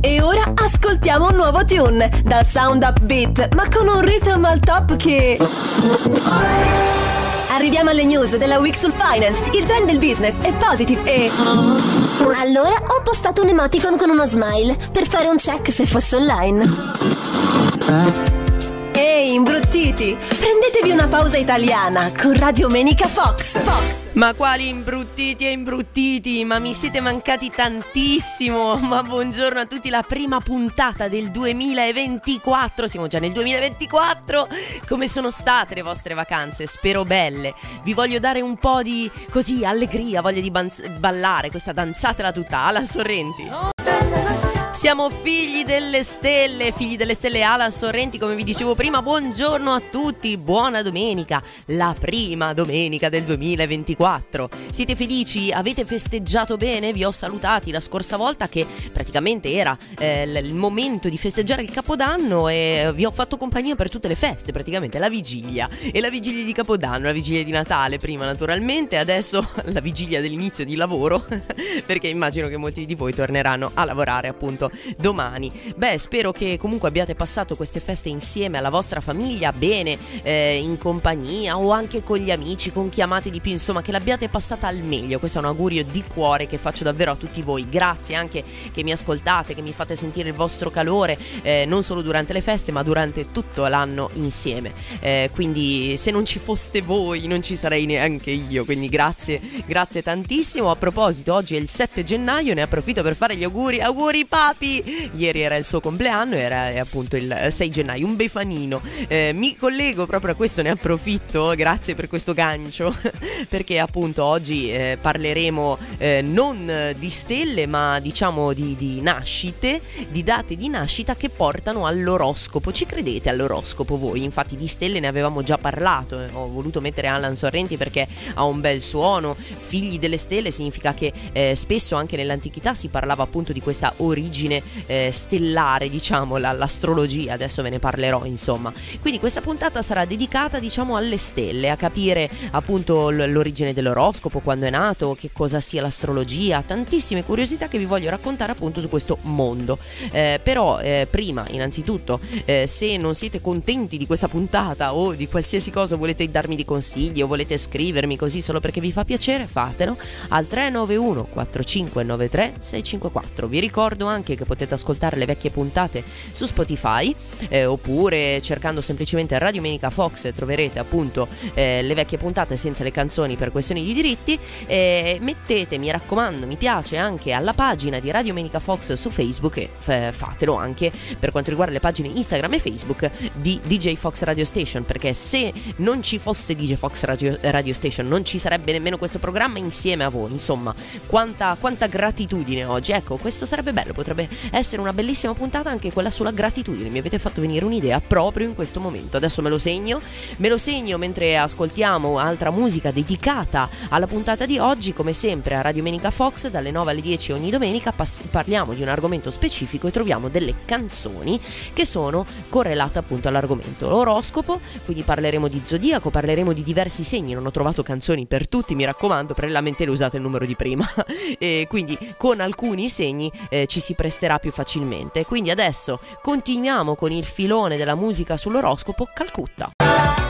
E ora ascoltiamo un nuovo tune dal sound upbeat, ma con un rhythm al top che. Arriviamo alle news della Week sul Finance. Il trend del business è positive e. Allora ho postato un emoticon con uno smile per fare un check se fosse online. Ehi, imbruttiti! Prendetevi una pausa italiana con Radio Menica Fox. Fox. Ma quali imbruttiti e imbruttiti, ma mi siete mancati tantissimo. Ma buongiorno a tutti, la prima puntata del 2024. Siamo già nel 2024. Come sono state le vostre vacanze? Spero belle. Vi voglio dare un po' di così allegria, voglia di banz- ballare questa danzatela tutta Alan Sorrenti. Siamo figli delle stelle, figli delle stelle Alan Sorrenti, come vi dicevo prima, buongiorno a tutti, buona domenica, la prima domenica del 2024. Siete felici? Avete festeggiato bene? Vi ho salutati la scorsa volta che praticamente era eh, il momento di festeggiare il Capodanno e vi ho fatto compagnia per tutte le feste, praticamente la vigilia e la vigilia di Capodanno, la vigilia di Natale prima naturalmente, adesso la vigilia dell'inizio di lavoro, perché immagino che molti di voi torneranno a lavorare appunto domani. Beh, spero che comunque abbiate passato queste feste insieme alla vostra famiglia, bene, eh, in compagnia o anche con gli amici, con chi amate di più, insomma, che l'abbiate passata al meglio. Questo è un augurio di cuore che faccio davvero a tutti voi. Grazie anche che mi ascoltate, che mi fate sentire il vostro calore, eh, non solo durante le feste, ma durante tutto l'anno insieme. Eh, quindi se non ci foste voi, non ci sarei neanche io. Quindi grazie, grazie tantissimo. A proposito, oggi è il 7 gennaio, ne approfitto per fare gli auguri. Auguri papi! Ieri era il suo compleanno, era eh, appunto il 6 gennaio, un befanino. Eh, mi collego proprio a questo, ne approfitto, grazie per questo gancio, perché appunto oggi eh, parleremo eh, non di stelle, ma diciamo di, di nascite, di date di nascita che portano all'oroscopo. Ci credete all'oroscopo voi? Infatti di stelle ne avevamo già parlato, eh, ho voluto mettere Alan Sorrenti perché ha un bel suono. Figli delle stelle significa che eh, spesso anche nell'antichità si parlava appunto di questa origine eh, stellare, diciamo, la, l'astrologia, adesso ve ne parlerò, insomma. Quindi questa puntata sarà dedicata, diciamo, alle stelle, a capire appunto l- l'origine dell'oroscopo, quando è nato, che cosa sia l'astrologia, tantissime curiosità che vi voglio raccontare appunto su questo mondo. Eh, però eh, prima, innanzitutto, eh, se non siete contenti di questa puntata o di qualsiasi cosa volete darmi di consigli o volete scrivermi così solo perché vi fa piacere, fatelo al 391 4593 654. Vi ricordo anche che potete ascoltare le vecchie puntate su Spotify eh, oppure cercando semplicemente Radio Menica Fox troverete appunto eh, le vecchie puntate senza le canzoni per questioni di diritti. Eh, mettete, mi raccomando, mi piace anche alla pagina di Radio Menica Fox su Facebook e f- fatelo anche per quanto riguarda le pagine Instagram e Facebook di DJ Fox Radio Station perché se non ci fosse DJ Fox Radio, Radio Station non ci sarebbe nemmeno questo programma insieme a voi insomma quanta, quanta gratitudine oggi ecco questo sarebbe bello potrebbe essere una bellissima puntata anche quella sulla gratitudine. Mi avete fatto venire un'idea proprio in questo momento. Adesso me lo segno. Me lo segno mentre ascoltiamo altra musica dedicata alla puntata di oggi. Come sempre a Radio Menica Fox dalle 9 alle 10 ogni domenica pass- parliamo di un argomento specifico e troviamo delle canzoni che sono correlate appunto all'argomento. L'oroscopo quindi parleremo di zodiaco parleremo di diversi segni. Non ho trovato canzoni per tutti mi raccomando lamentele usate il numero di prima. E quindi con alcuni segni eh, ci si presterà più facilmente. Quindi adesso continuiamo con il filone della musica sull'oroscopo Calcutta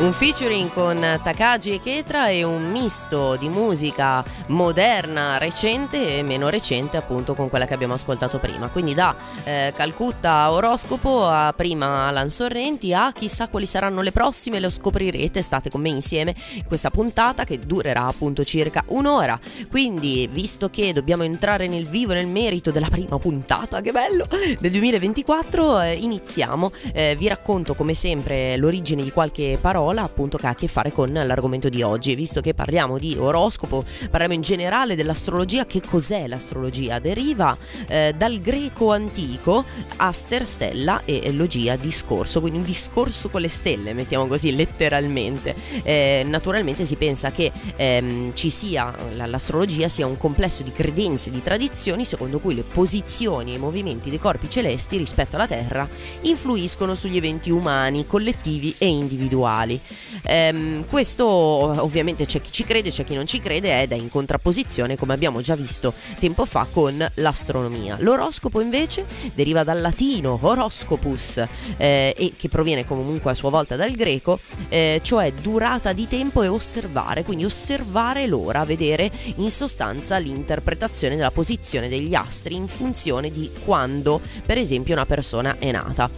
un featuring con Takagi e Ketra e un misto di musica moderna, recente e meno recente appunto con quella che abbiamo ascoltato prima. Quindi da eh, Calcutta Oroscopo a prima Alan Sorrenti a chissà quali saranno le prossime, lo scoprirete, state con me insieme in questa puntata che durerà appunto circa un'ora. Quindi visto che dobbiamo entrare nel vivo, nel merito della prima puntata, che bello, del 2024, eh, iniziamo. Eh, vi racconto come sempre l'origine di qualche parola appunto che ha a che fare con l'argomento di oggi. Visto che parliamo di oroscopo, parliamo in generale dell'astrologia. Che cos'è l'astrologia? Deriva eh, dal greco antico aster, stella e logia, discorso, quindi un discorso con le stelle, mettiamo così letteralmente. Eh, naturalmente si pensa che ehm, ci sia l'astrologia sia un complesso di credenze, di tradizioni secondo cui le posizioni e i movimenti dei corpi celesti rispetto alla Terra influiscono sugli eventi umani, collettivi e individuali. Ehm, questo ovviamente c'è chi ci crede, c'è chi non ci crede, ed è in contrapposizione, come abbiamo già visto tempo fa, con l'astronomia. L'oroscopo invece deriva dal latino horoscopus eh, e che proviene comunque a sua volta dal greco, eh, cioè durata di tempo e osservare, quindi osservare l'ora, vedere in sostanza l'interpretazione della posizione degli astri in funzione di quando, per esempio, una persona è nata.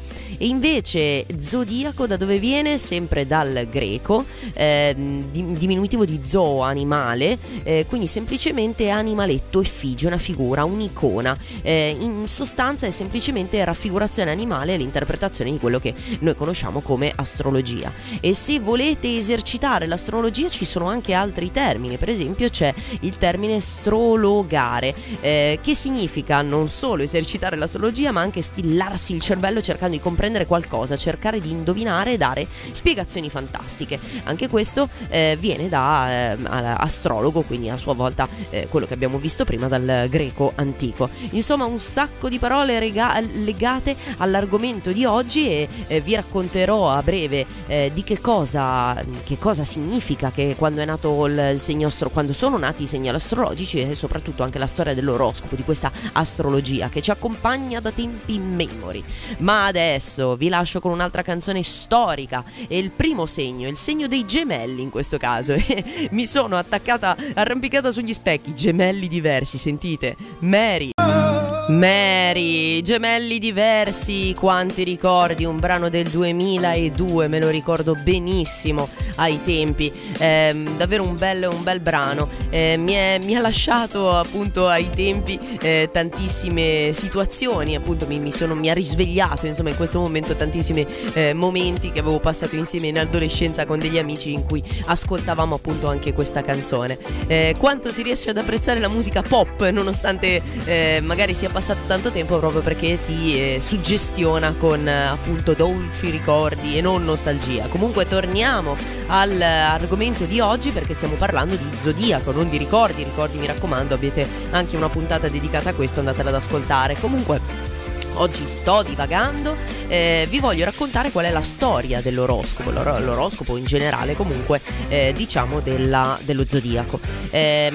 E invece zodiaco da dove viene? Sempre dal greco, eh, diminutivo di zoo, animale, eh, quindi semplicemente animaletto, effigie, una figura, un'icona. Eh, in sostanza è semplicemente raffigurazione animale e l'interpretazione di quello che noi conosciamo come astrologia. E se volete esercitare l'astrologia ci sono anche altri termini, per esempio c'è il termine strologare, eh, che significa non solo esercitare l'astrologia ma anche stillarsi il cervello cercando di comprendere comprendere qualcosa, cercare di indovinare e dare spiegazioni fantastiche. Anche questo eh, viene da eh, astrologo, quindi a sua volta eh, quello che abbiamo visto prima dal greco antico. Insomma, un sacco di parole rega- legate all'argomento di oggi e eh, vi racconterò a breve eh, di che cosa, che cosa significa che quando è nato il segno astro, quando sono nati i segnali astrologici e soprattutto anche la storia dell'oroscopo, di questa astrologia che ci accompagna da tempi immemori. Ma adesso adesso vi lascio con un'altra canzone storica e il primo segno, il segno dei gemelli in questo caso. E mi sono attaccata, arrampicata sugli specchi, gemelli diversi, sentite. Mary. Mary, gemelli diversi, quanti ricordi, un brano del 2002, me lo ricordo benissimo ai tempi, eh, davvero un bel, un bel brano, eh, mi, è, mi, ha lasciato appunto ai tempi eh, tantissime situazioni, appunto mi, mi, sono, mi, ha risvegliato insomma in questo momento tantissimi eh, momenti che avevo passato insieme in adolescenza con degli amici in cui ascoltavamo appunto anche questa canzone. Eh, quanto si riesce ad apprezzare la musica pop nonostante eh, magari sia passata passato tanto tempo proprio perché ti eh, suggestiona con eh, appunto dolci ricordi e non nostalgia. Comunque torniamo all'argomento di oggi perché stiamo parlando di zodiaco, non di ricordi. Ricordi, mi raccomando, avete anche una puntata dedicata a questo, andatela ad ascoltare. Comunque oggi sto divagando, eh, vi voglio raccontare qual è la storia dell'oroscopo, l'or- l'oroscopo in generale comunque eh, diciamo della, dello zodiaco. Eh,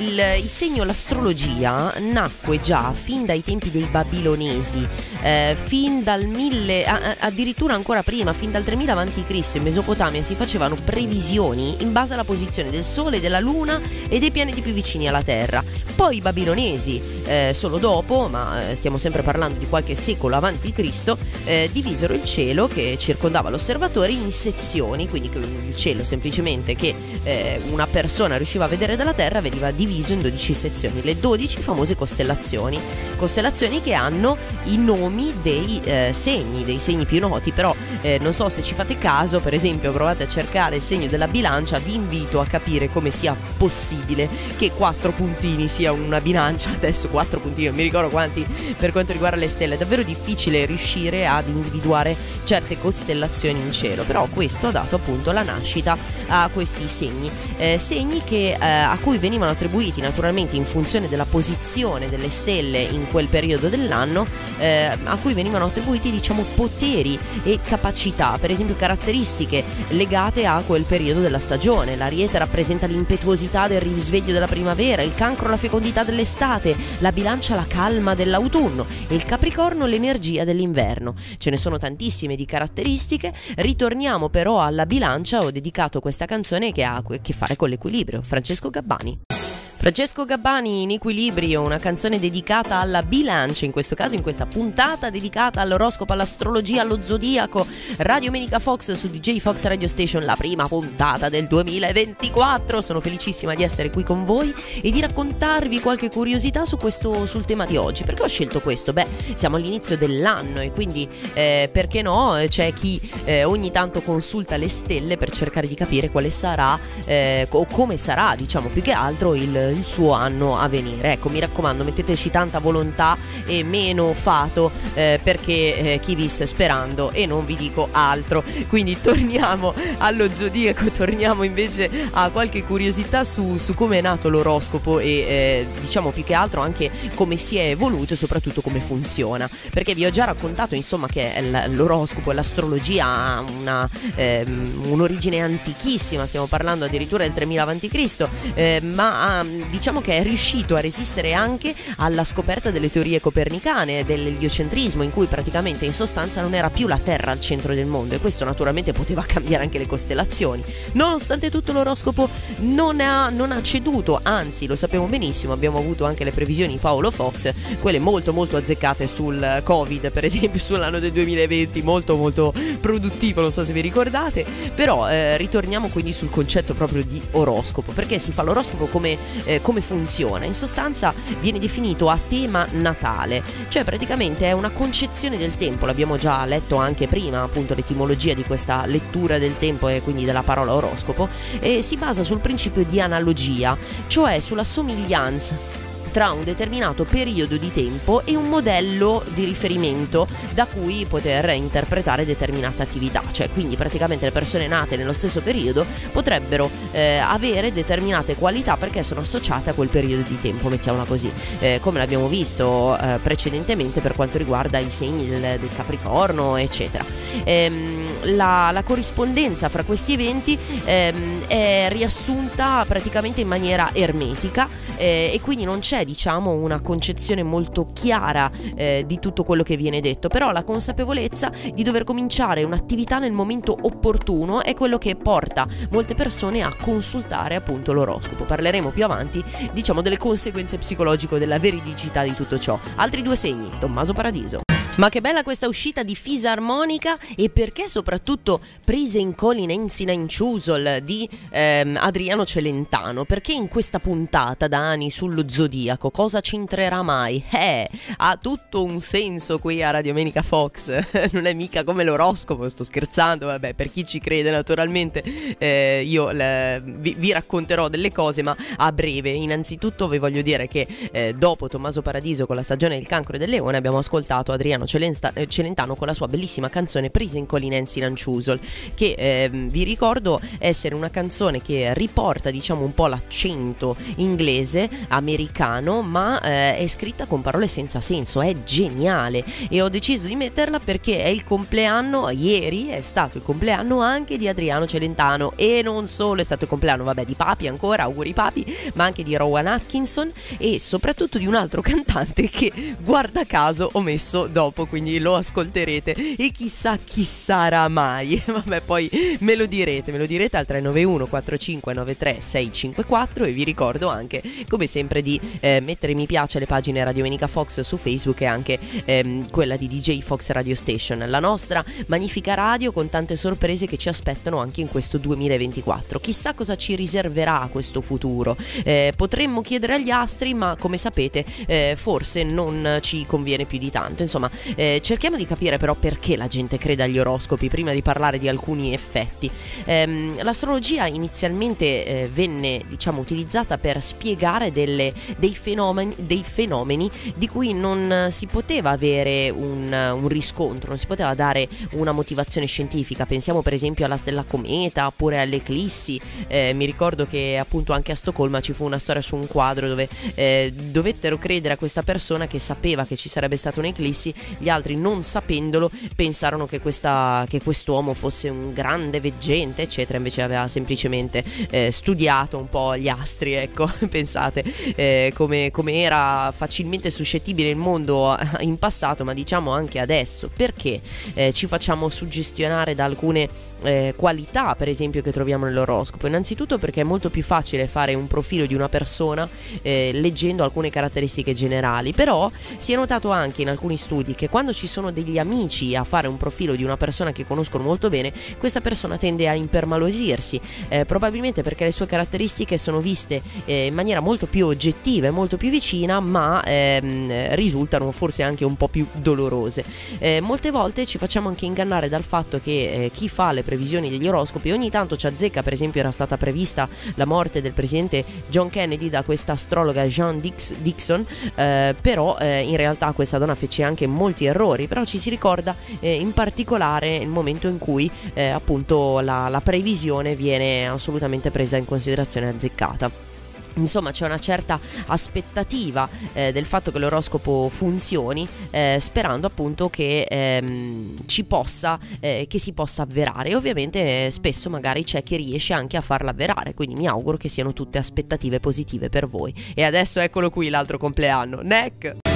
il, il, segno, l'astrologia nacque già fin dai tempi dei babilonesi, eh, fin dal mille, a, addirittura ancora prima, fin dal 3000 a.C. in Mesopotamia si facevano previsioni in base alla posizione del Sole, della Luna e dei pianeti più vicini alla Terra. Poi i babilonesi, eh, solo dopo, ma eh, stiamo sempre parlando di qualche secolo avanti Cristo, eh, divisero il cielo che circondava l'osservatore in sezioni, quindi il cielo semplicemente che eh, una persona riusciva a vedere dalla Terra veniva diviso in 12 sezioni, le 12 famose costellazioni, costellazioni che hanno i nomi dei eh, segni, dei segni più noti, però eh, non so se ci fate caso, per esempio provate a cercare il segno della bilancia, vi invito a capire come sia possibile che quattro puntini sia una bilancia, adesso quattro puntini, non mi ricordo quanti per quanto riguarda le stelle stelle. È davvero difficile riuscire ad individuare certe costellazioni in cielo, però questo ha dato appunto la nascita a questi segni, eh, segni che, eh, a cui venivano attribuiti naturalmente in funzione della posizione delle stelle in quel periodo dell'anno, eh, a cui venivano attribuiti diciamo poteri e capacità, per esempio caratteristiche legate a quel periodo della stagione. L'ariete rappresenta l'impetuosità del risveglio della primavera, il cancro la fecondità dell'estate, la bilancia la calma dell'autunno e il capricorno l'energia dell'inverno. Ce ne sono tantissime di caratteristiche, ritorniamo però alla bilancia, ho dedicato questa canzone che ha a che fare con l'equilibrio. Francesco Gabbani. Francesco Gabbani in Equilibrio, una canzone dedicata alla bilancia, in questo caso in questa puntata dedicata all'oroscopo, all'astrologia, allo zodiaco. Radio Menica Fox su DJ Fox Radio Station, la prima puntata del 2024. Sono felicissima di essere qui con voi e di raccontarvi qualche curiosità su questo, sul tema di oggi. Perché ho scelto questo? Beh, siamo all'inizio dell'anno e quindi eh, perché no? C'è chi eh, ogni tanto consulta le stelle per cercare di capire quale sarà eh, o come sarà, diciamo più che altro il il suo anno a venire. Ecco, mi raccomando, metteteci tanta volontà e meno fato eh, perché eh, chi visse sperando e non vi dico altro. Quindi torniamo allo zodiaco, torniamo invece a qualche curiosità su, su come è nato l'oroscopo e eh, diciamo più che altro anche come si è evoluto e soprattutto come funziona. Perché vi ho già raccontato insomma che l'oroscopo e l'astrologia ha una, ehm, un'origine antichissima, stiamo parlando addirittura del 3000 a.C., eh, ma ha, diciamo che è riuscito a resistere anche alla scoperta delle teorie copernicane, dell'eliocentrismo, in cui praticamente in sostanza non era più la Terra al centro del mondo e questo naturalmente poteva cambiare anche le costellazioni. Nonostante tutto l'oroscopo non ha, non ha ceduto, anzi lo sappiamo benissimo, abbiamo avuto anche le previsioni di Paolo Fox, quelle molto molto azzeccate sul Covid, per esempio sull'anno del 2020, molto molto produttivo, non so se vi ricordate, però eh, ritorniamo quindi sul concetto proprio di oroscopo, perché si fa l'oroscopo come, eh, come funziona? In sostanza viene definito a tema natale, cioè praticamente è una concezione del tempo, l'abbiamo già letto anche prima, appunto l'etimologia di questa lettura del tempo e quindi della parola oroscopo, e si basa sul principio di analogia, cioè sulla somiglianza tra un determinato periodo di tempo e un modello di riferimento da cui poter interpretare determinate attività, cioè quindi praticamente le persone nate nello stesso periodo potrebbero eh, avere determinate qualità perché sono associate a quel periodo di tempo, mettiamola così, eh, come l'abbiamo visto eh, precedentemente per quanto riguarda i segni del, del Capricorno, eccetera. Ehm, la, la, corrispondenza fra questi eventi ehm, è riassunta praticamente in maniera ermetica eh, e quindi non c'è diciamo una concezione molto chiara eh, di tutto quello che viene detto, però la consapevolezza di dover cominciare un'attività nel momento opportuno è quello che porta molte persone a consultare appunto l'oroscopo. Parleremo più avanti diciamo delle conseguenze psicologiche della veridicità di tutto ciò. Altri due segni, Tommaso Paradiso. Ma che bella questa uscita di fisarmonica e perché soprattutto Prise in Colin Ensina in Ciusol di ehm, Adriano Celentano? Perché in questa puntata da anni sullo zodiaco cosa c'entrerà mai? Eh, ha tutto un senso qui a Radio Domenica Fox, non è mica come l'oroscopo, sto scherzando, vabbè, per chi ci crede naturalmente eh, io le, vi, vi, racconterò delle cose, ma a breve. Innanzitutto vi voglio dire che eh, dopo Tommaso Paradiso con la stagione del cancro del leone abbiamo ascoltato Adriano Celentano, eh, Celentano con la sua bellissima canzone Presa in Colinensi Lanciusol, che eh, vi ricordo essere una canzone che riporta diciamo un po' l'accento inglese, americano, ma eh, è scritta con parole senza senso, è geniale. E ho deciso di metterla perché è il compleanno, ieri è stato il compleanno anche di Adriano Celentano. E non solo è stato il compleanno, vabbè, di Papi ancora, auguri Papi, ma anche di Rowan Atkinson e soprattutto di un altro cantante che guarda caso ho messo dopo dopo, quindi lo ascolterete e chissà chi sarà mai. Vabbè, poi me lo direte, me lo direte al 391 4593 654 e vi ricordo anche, come sempre, di eh, mettere mi piace alle pagine Radio Menica Fox su Facebook e anche ehm, quella di DJ Fox Radio Station, la nostra magnifica radio con tante sorprese che ci aspettano anche in questo 2024. Chissà cosa ci riserverà questo futuro. Eh, potremmo chiedere agli astri, ma come sapete, eh, forse non ci conviene più di tanto. Insomma, eh, cerchiamo di capire però perché la gente crede agli oroscopi prima di parlare di alcuni effetti. Ehm, l'astrologia inizialmente eh, venne diciamo utilizzata per spiegare delle, dei, fenomeni, dei, fenomeni, di cui non si poteva avere un, un, riscontro, non si poteva dare una motivazione scientifica. Pensiamo per esempio alla stella cometa oppure alle eclissi. Eh, mi ricordo che appunto anche a Stoccolma ci fu una storia su un quadro dove eh, dovettero credere a questa persona che sapeva che ci sarebbe stata un'eclissi gli altri non sapendolo pensarono che, questa, che quest'uomo fosse un grande veggente, eccetera, invece aveva semplicemente eh, studiato un po' gli astri, ecco, pensate eh, come, come, era facilmente suscettibile il mondo eh, in passato, ma diciamo anche adesso, perché eh, ci facciamo suggestionare da alcune eh, qualità, per esempio, che troviamo nell'oroscopo? Innanzitutto perché è molto più facile fare un profilo di una persona eh, leggendo alcune caratteristiche generali, però si è notato anche in alcuni studi che che quando ci sono degli amici a fare un profilo di una persona che conoscono molto bene, questa persona tende a impermalosirsi, eh, probabilmente perché le sue caratteristiche sono viste eh, in maniera molto più oggettiva e molto più vicina, ma ehm, risultano forse anche un po' più dolorose. Eh, molte volte ci facciamo anche ingannare dal fatto che eh, chi fa le previsioni degli oroscopi ogni tanto ci azzecca, per esempio era stata prevista la morte del presidente John Kennedy da questa astrologa Jean Dix- Dixon, eh, però eh, in realtà questa donna fece anche molti errori, però ci si ricorda eh, in particolare il momento in cui eh, appunto la, la previsione viene assolutamente presa in considerazione azzeccata. Insomma, c'è una certa aspettativa eh, del fatto che l'oroscopo funzioni, eh, sperando appunto che ehm, ci possa, eh, che si possa avverare. E ovviamente eh, spesso magari c'è chi riesce anche a farla avverare, quindi mi auguro che siano tutte aspettative positive per voi. E adesso eccolo qui l'altro compleanno, Neck!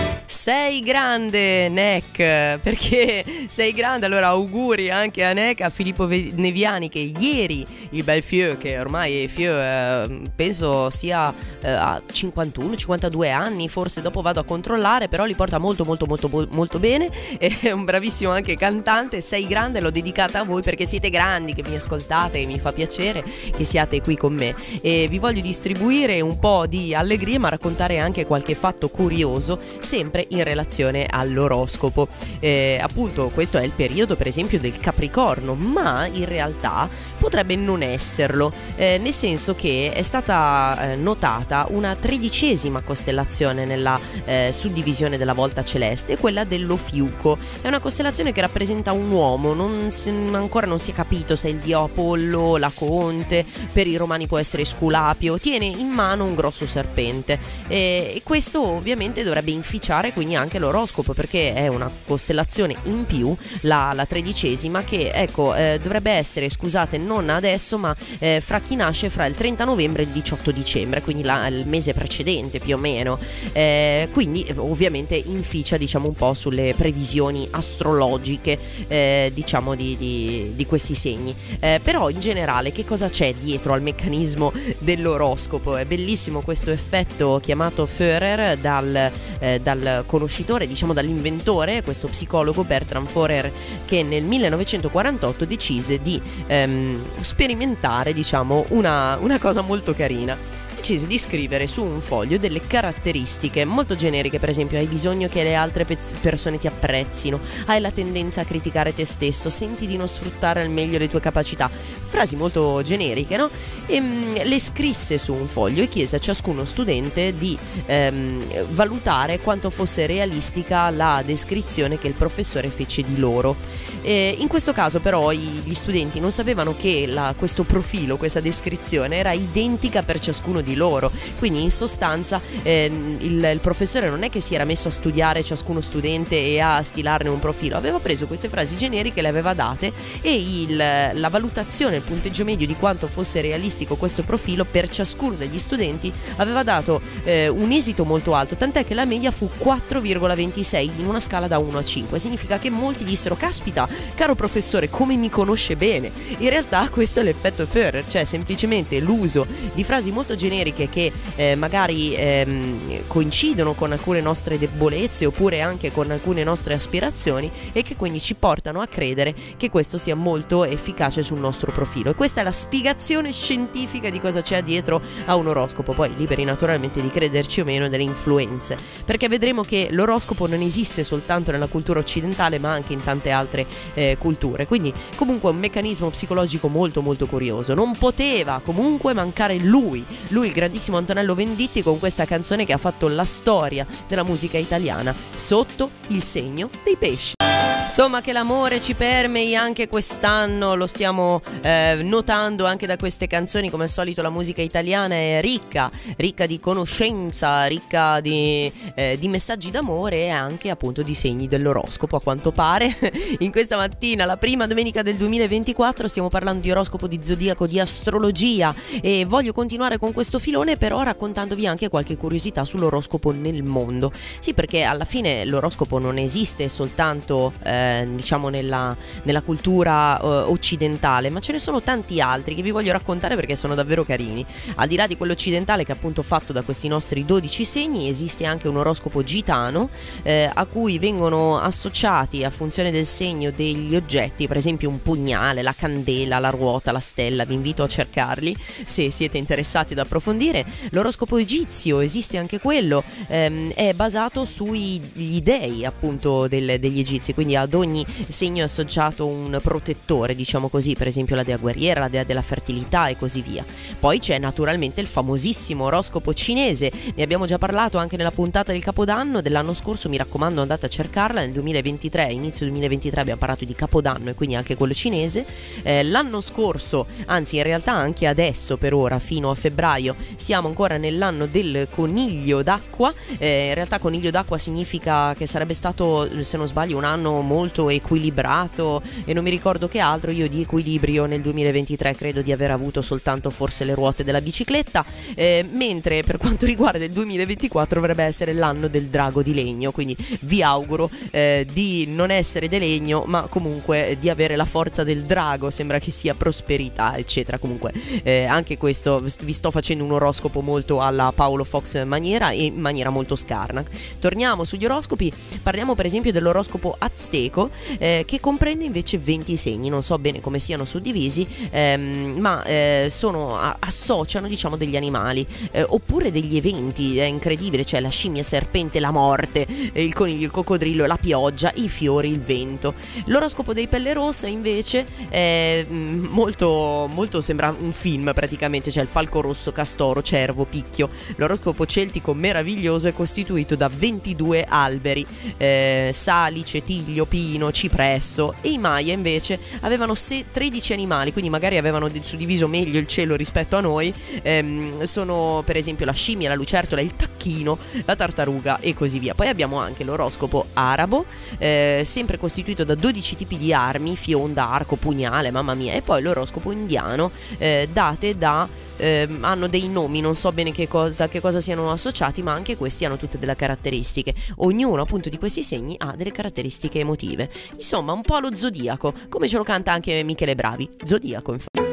Sei grande, Neck, perché sei grande. Allora, auguri anche a Neck, a Filippo Neviani, che ieri il bel Fieu, che ormai Fieu, eh, penso sia eh, a 51-52 anni, forse dopo vado a controllare, però li porta molto, molto, molto, molto bene. È un bravissimo anche cantante. Sei grande, l'ho dedicata a voi perché siete grandi, che mi ascoltate, e mi fa piacere che siate qui con me. E vi voglio distribuire un po' di allegria, ma raccontare anche qualche fatto curioso, sempre sempre in relazione all'oroscopo. Eh, appunto questo è il periodo per esempio del Capricorno, ma in realtà potrebbe non esserlo, eh, nel senso che è stata eh, notata una tredicesima costellazione nella eh, suddivisione della volta celeste, quella dello Fiuco. È una costellazione che rappresenta un uomo, non si, ancora non si è capito se è il dio Apollo, la Conte, per i romani può essere Sculapio, tiene in mano un grosso serpente e questo ovviamente dovrebbe inficiare fare quindi anche l'oroscopo perché è una costellazione in più, la, la tredicesima, che ecco eh, dovrebbe essere, scusate, non adesso, ma eh, fra chi nasce fra il 30 novembre e il 18 dicembre, quindi la, il mese precedente più o meno. Eh, quindi ovviamente inficia diciamo un po' sulle previsioni astrologiche eh, diciamo di, di, di, questi segni. Eh, però in generale che cosa c'è dietro al meccanismo dell'oroscopo? È bellissimo questo effetto chiamato Führer dal, eh, dal conoscitore, diciamo dall'inventore, questo psicologo Bertram Forer, che nel 1948 decise di ehm, sperimentare diciamo, una, una cosa molto carina decise di scrivere su un foglio delle caratteristiche molto generiche, per esempio hai bisogno che le altre pe- persone ti apprezzino, hai la tendenza a criticare te stesso, senti di non sfruttare al meglio le tue capacità, frasi molto generiche, no? E mh, mm, le scrisse su un foglio e chiese a ciascuno studente di ehm, valutare quanto fosse realistica la descrizione che il professore fece di loro. E in questo caso però gli studenti non sapevano che la, questo profilo, questa descrizione era identica per ciascuno di loro. Quindi in sostanza eh, il, il, professore non è che si era messo a studiare ciascuno studente e a stilarne un profilo, aveva preso queste frasi generiche, le aveva date e il, la valutazione, il punteggio medio di quanto fosse realistico questo profilo per ciascuno degli studenti aveva dato eh, un esito molto alto, tant'è che la media fu 4,26 in una scala da 1 a 5. Significa che molti dissero, caspita, caro professore, come mi conosce bene. In realtà questo è l'effetto Führer, cioè semplicemente l'uso di frasi molto generiche generiche che eh, magari ehm, coincidono con alcune nostre debolezze oppure anche con alcune nostre aspirazioni e che quindi ci portano a credere che questo sia molto efficace sul nostro profilo. E questa è la spiegazione scientifica di cosa c'è dietro a un oroscopo, poi liberi naturalmente di crederci o meno delle influenze, perché vedremo che l'oroscopo non esiste soltanto nella cultura occidentale ma anche in tante altre eh, culture, quindi comunque un meccanismo psicologico molto molto curioso. Non poteva comunque mancare lui, lui il grandissimo Antonello Venditti con questa canzone che ha fatto la storia della musica italiana, Sotto il segno dei pesci. Insomma, che l'amore ci permei anche quest'anno, lo stiamo eh, notando anche da queste canzoni. Come al solito, la musica italiana è ricca, ricca di conoscenza, ricca di, eh, di messaggi d'amore e anche appunto di segni dell'oroscopo. A quanto pare, in questa mattina, la prima domenica del 2024, stiamo parlando di oroscopo, di zodiaco, di astrologia. E voglio continuare con questo filone, però raccontandovi anche qualche curiosità sull'oroscopo nel mondo. Sì, perché alla fine l'oroscopo non esiste soltanto. Eh, nel, diciamo nella, nella cultura uh, occidentale, ma ce ne sono tanti altri che vi voglio raccontare perché sono davvero carini. Al di là di quello occidentale che è appunto fatto da questi nostri 12 segni, esiste anche un oroscopo gitano eh, a cui vengono associati a funzione del segno degli oggetti, per esempio un pugnale, la candela, la ruota, la stella. Vi invito a cercarli se siete interessati ad approfondire. L'oroscopo egizio esiste anche quello, ehm, è basato sugli dei appunto del, degli egizi, quindi ad ogni segno è associato un protettore, diciamo così, per esempio la dea guerriera, la dea della fertilità e così via. Poi c'è naturalmente il famosissimo oroscopo cinese, ne abbiamo già parlato anche nella puntata del Capodanno dell'anno scorso, mi raccomando andate a cercarla, nel 2023, inizio 2023 abbiamo parlato di Capodanno e quindi anche quello cinese. Eh, l'anno scorso, anzi in realtà anche adesso per ora, fino a febbraio, siamo ancora nell'anno del coniglio d'acqua, eh, in realtà coniglio d'acqua significa che sarebbe stato, se non sbaglio, un anno molto equilibrato e non mi ricordo che altro, io di equilibrio nel 2023 credo di aver avuto soltanto forse le ruote della bicicletta, eh, mentre per quanto riguarda il 2024 dovrebbe essere l'anno del drago di legno, quindi vi auguro eh, di non essere di legno, ma comunque di avere la forza del drago, sembra che sia prosperità, eccetera. Comunque eh, anche questo vi sto facendo un oroscopo molto alla Paolo Fox maniera e in maniera molto scarna. Torniamo sugli oroscopi, parliamo per esempio dell'oroscopo azteco eh, che comprende invece 20 segni, non so bene come siano suddivisi, ehm, ma eh, sono, associano diciamo degli animali eh, oppure degli eventi, è incredibile, cioè la scimmia serpente, la morte, il coniglio, il coccodrillo, la pioggia, i fiori, il vento. L'oroscopo dei pelle rossa invece è mm, molto, molto sembra un film praticamente, c'è il falco rosso, castoro, cervo, picchio. L'oroscopo celtico meraviglioso è costituito da 22 alberi, eh, salice, tiglio, pino, cipresso e i Maya invece avevano 13 animali, quindi magari avevano suddiviso meglio il cielo rispetto a noi. Ehm, sono per esempio la scimmia, la lucertola, il tacchino, la tartaruga e così via. Poi abbiamo anche l'oroscopo arabo, eh, sempre costituito da 12 tipi di armi, fionda, arco, pugnale, mamma mia, e poi l'oroscopo indiano, eh, date da eh, hanno dei nomi, non so bene che cosa, che cosa siano associati, ma anche questi hanno tutte delle caratteristiche. Ognuno appunto di questi segni ha delle caratteristiche emotive. Insomma, un po' lo zodiaco, come ce lo canta anche Michele Bravi. Zodiaco, infatti.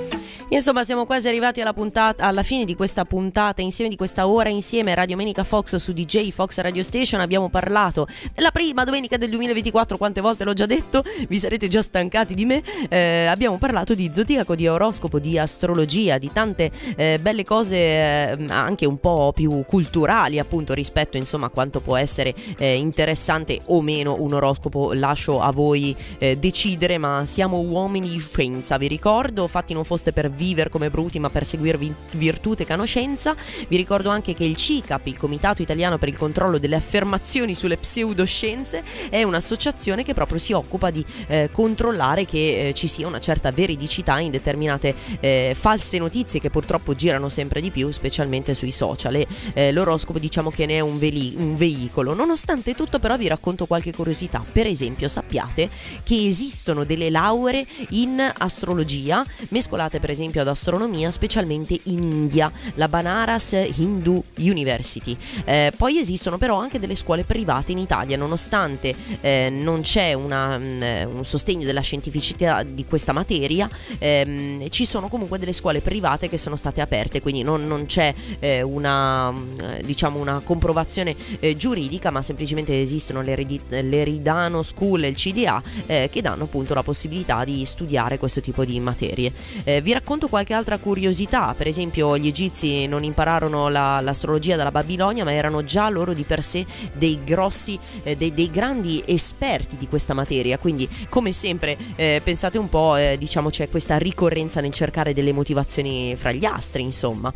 Insomma, siamo quasi arrivati alla, puntata, alla fine di questa puntata, insieme di questa ora insieme Radio Domenica Fox su DJ Fox Radio Station. Abbiamo parlato della prima domenica del 2024, quante volte l'ho già detto, vi sarete già stancati di me. Eh, abbiamo parlato di zodiaco, di oroscopo, di astrologia, di tante eh, belle cose eh, anche un po' più culturali, appunto, rispetto insomma a quanto può essere eh, interessante o meno un oroscopo. Lascio a voi eh, decidere, ma siamo uomini di scienza, vi ricordo, fatti non foste per vivere come bruti ma per seguire virtù e conoscenza. Vi ricordo anche che il CICAP, il Comitato Italiano per il Controllo delle Affermazioni sulle Pseudoscienze, è un'associazione che proprio si occupa di eh, controllare che eh, ci sia una certa veridicità in determinate eh, false notizie che purtroppo girano sempre di più, specialmente sui social. E eh, l'oroscopo diciamo che ne è un, veli- un veicolo. Nonostante tutto però vi racconto qualche curiosità. Per esempio sappiate che esistono delle lauree in astrologia mescolate per esempio esempio ad astronomia, specialmente in India, la Banaras Hindu University. Eh, poi esistono però anche delle scuole private in Italia, nonostante eh, non c'è una, mm, un sostegno della scientificità di questa materia, ehm, ci sono comunque delle scuole private che sono state aperte, quindi non, non c'è eh, una, mm, diciamo una comprovazione eh, giuridica, ma semplicemente esistono l'Eridano School e il CDA eh, che danno appunto la possibilità di studiare questo tipo di materie. Eh, vi racconto racconto qualche altra curiosità, per esempio gli egizi non impararono la, l'astrologia dalla Babilonia, ma erano già loro di per sé dei grossi, eh, dei, dei, grandi esperti di questa materia, quindi come sempre eh, pensate un po', eh, diciamo c'è questa ricorrenza nel cercare delle motivazioni fra gli astri, insomma.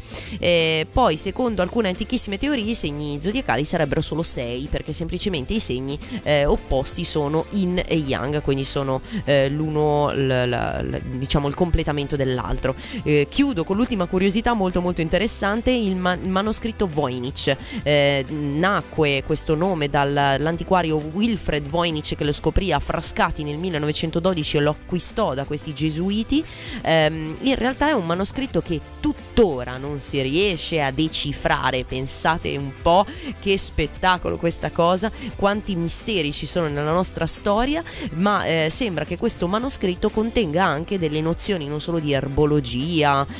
poi secondo alcune antichissime teorie i segni zodiacali sarebbero solo sei, perché semplicemente i segni eh, opposti sono in e yang, quindi sono eh, l'uno, l, l, l, diciamo il completamento dell'altro. 24. Eh, chiudo con l'ultima curiosità molto molto interessante, il, ma- manoscritto Voynich. Eh, nacque questo nome dall'antiquario Wilfred Voynich che lo scoprì a Frascati nel 1912 e lo acquistò da questi gesuiti. Ehm, in realtà è un manoscritto che tuttora non si riesce a decifrare, pensate un po' che spettacolo questa cosa, quanti misteri ci sono nella nostra storia, ma eh, sembra che questo manoscritto contenga anche delle nozioni non solo di erbologia,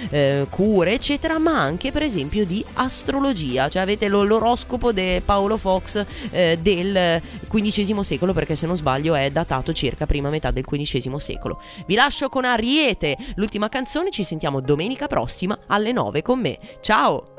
eh, cure, eccetera, ma anche per esempio di astrologia, cioè avete l'oroscopo di Paolo Fox eh, del XV secolo, perché se non sbaglio è datato circa prima metà del XV secolo. Vi lascio con Ariete, l'ultima canzone, ci sentiamo domenica prossima alle 9 con me. Ciao!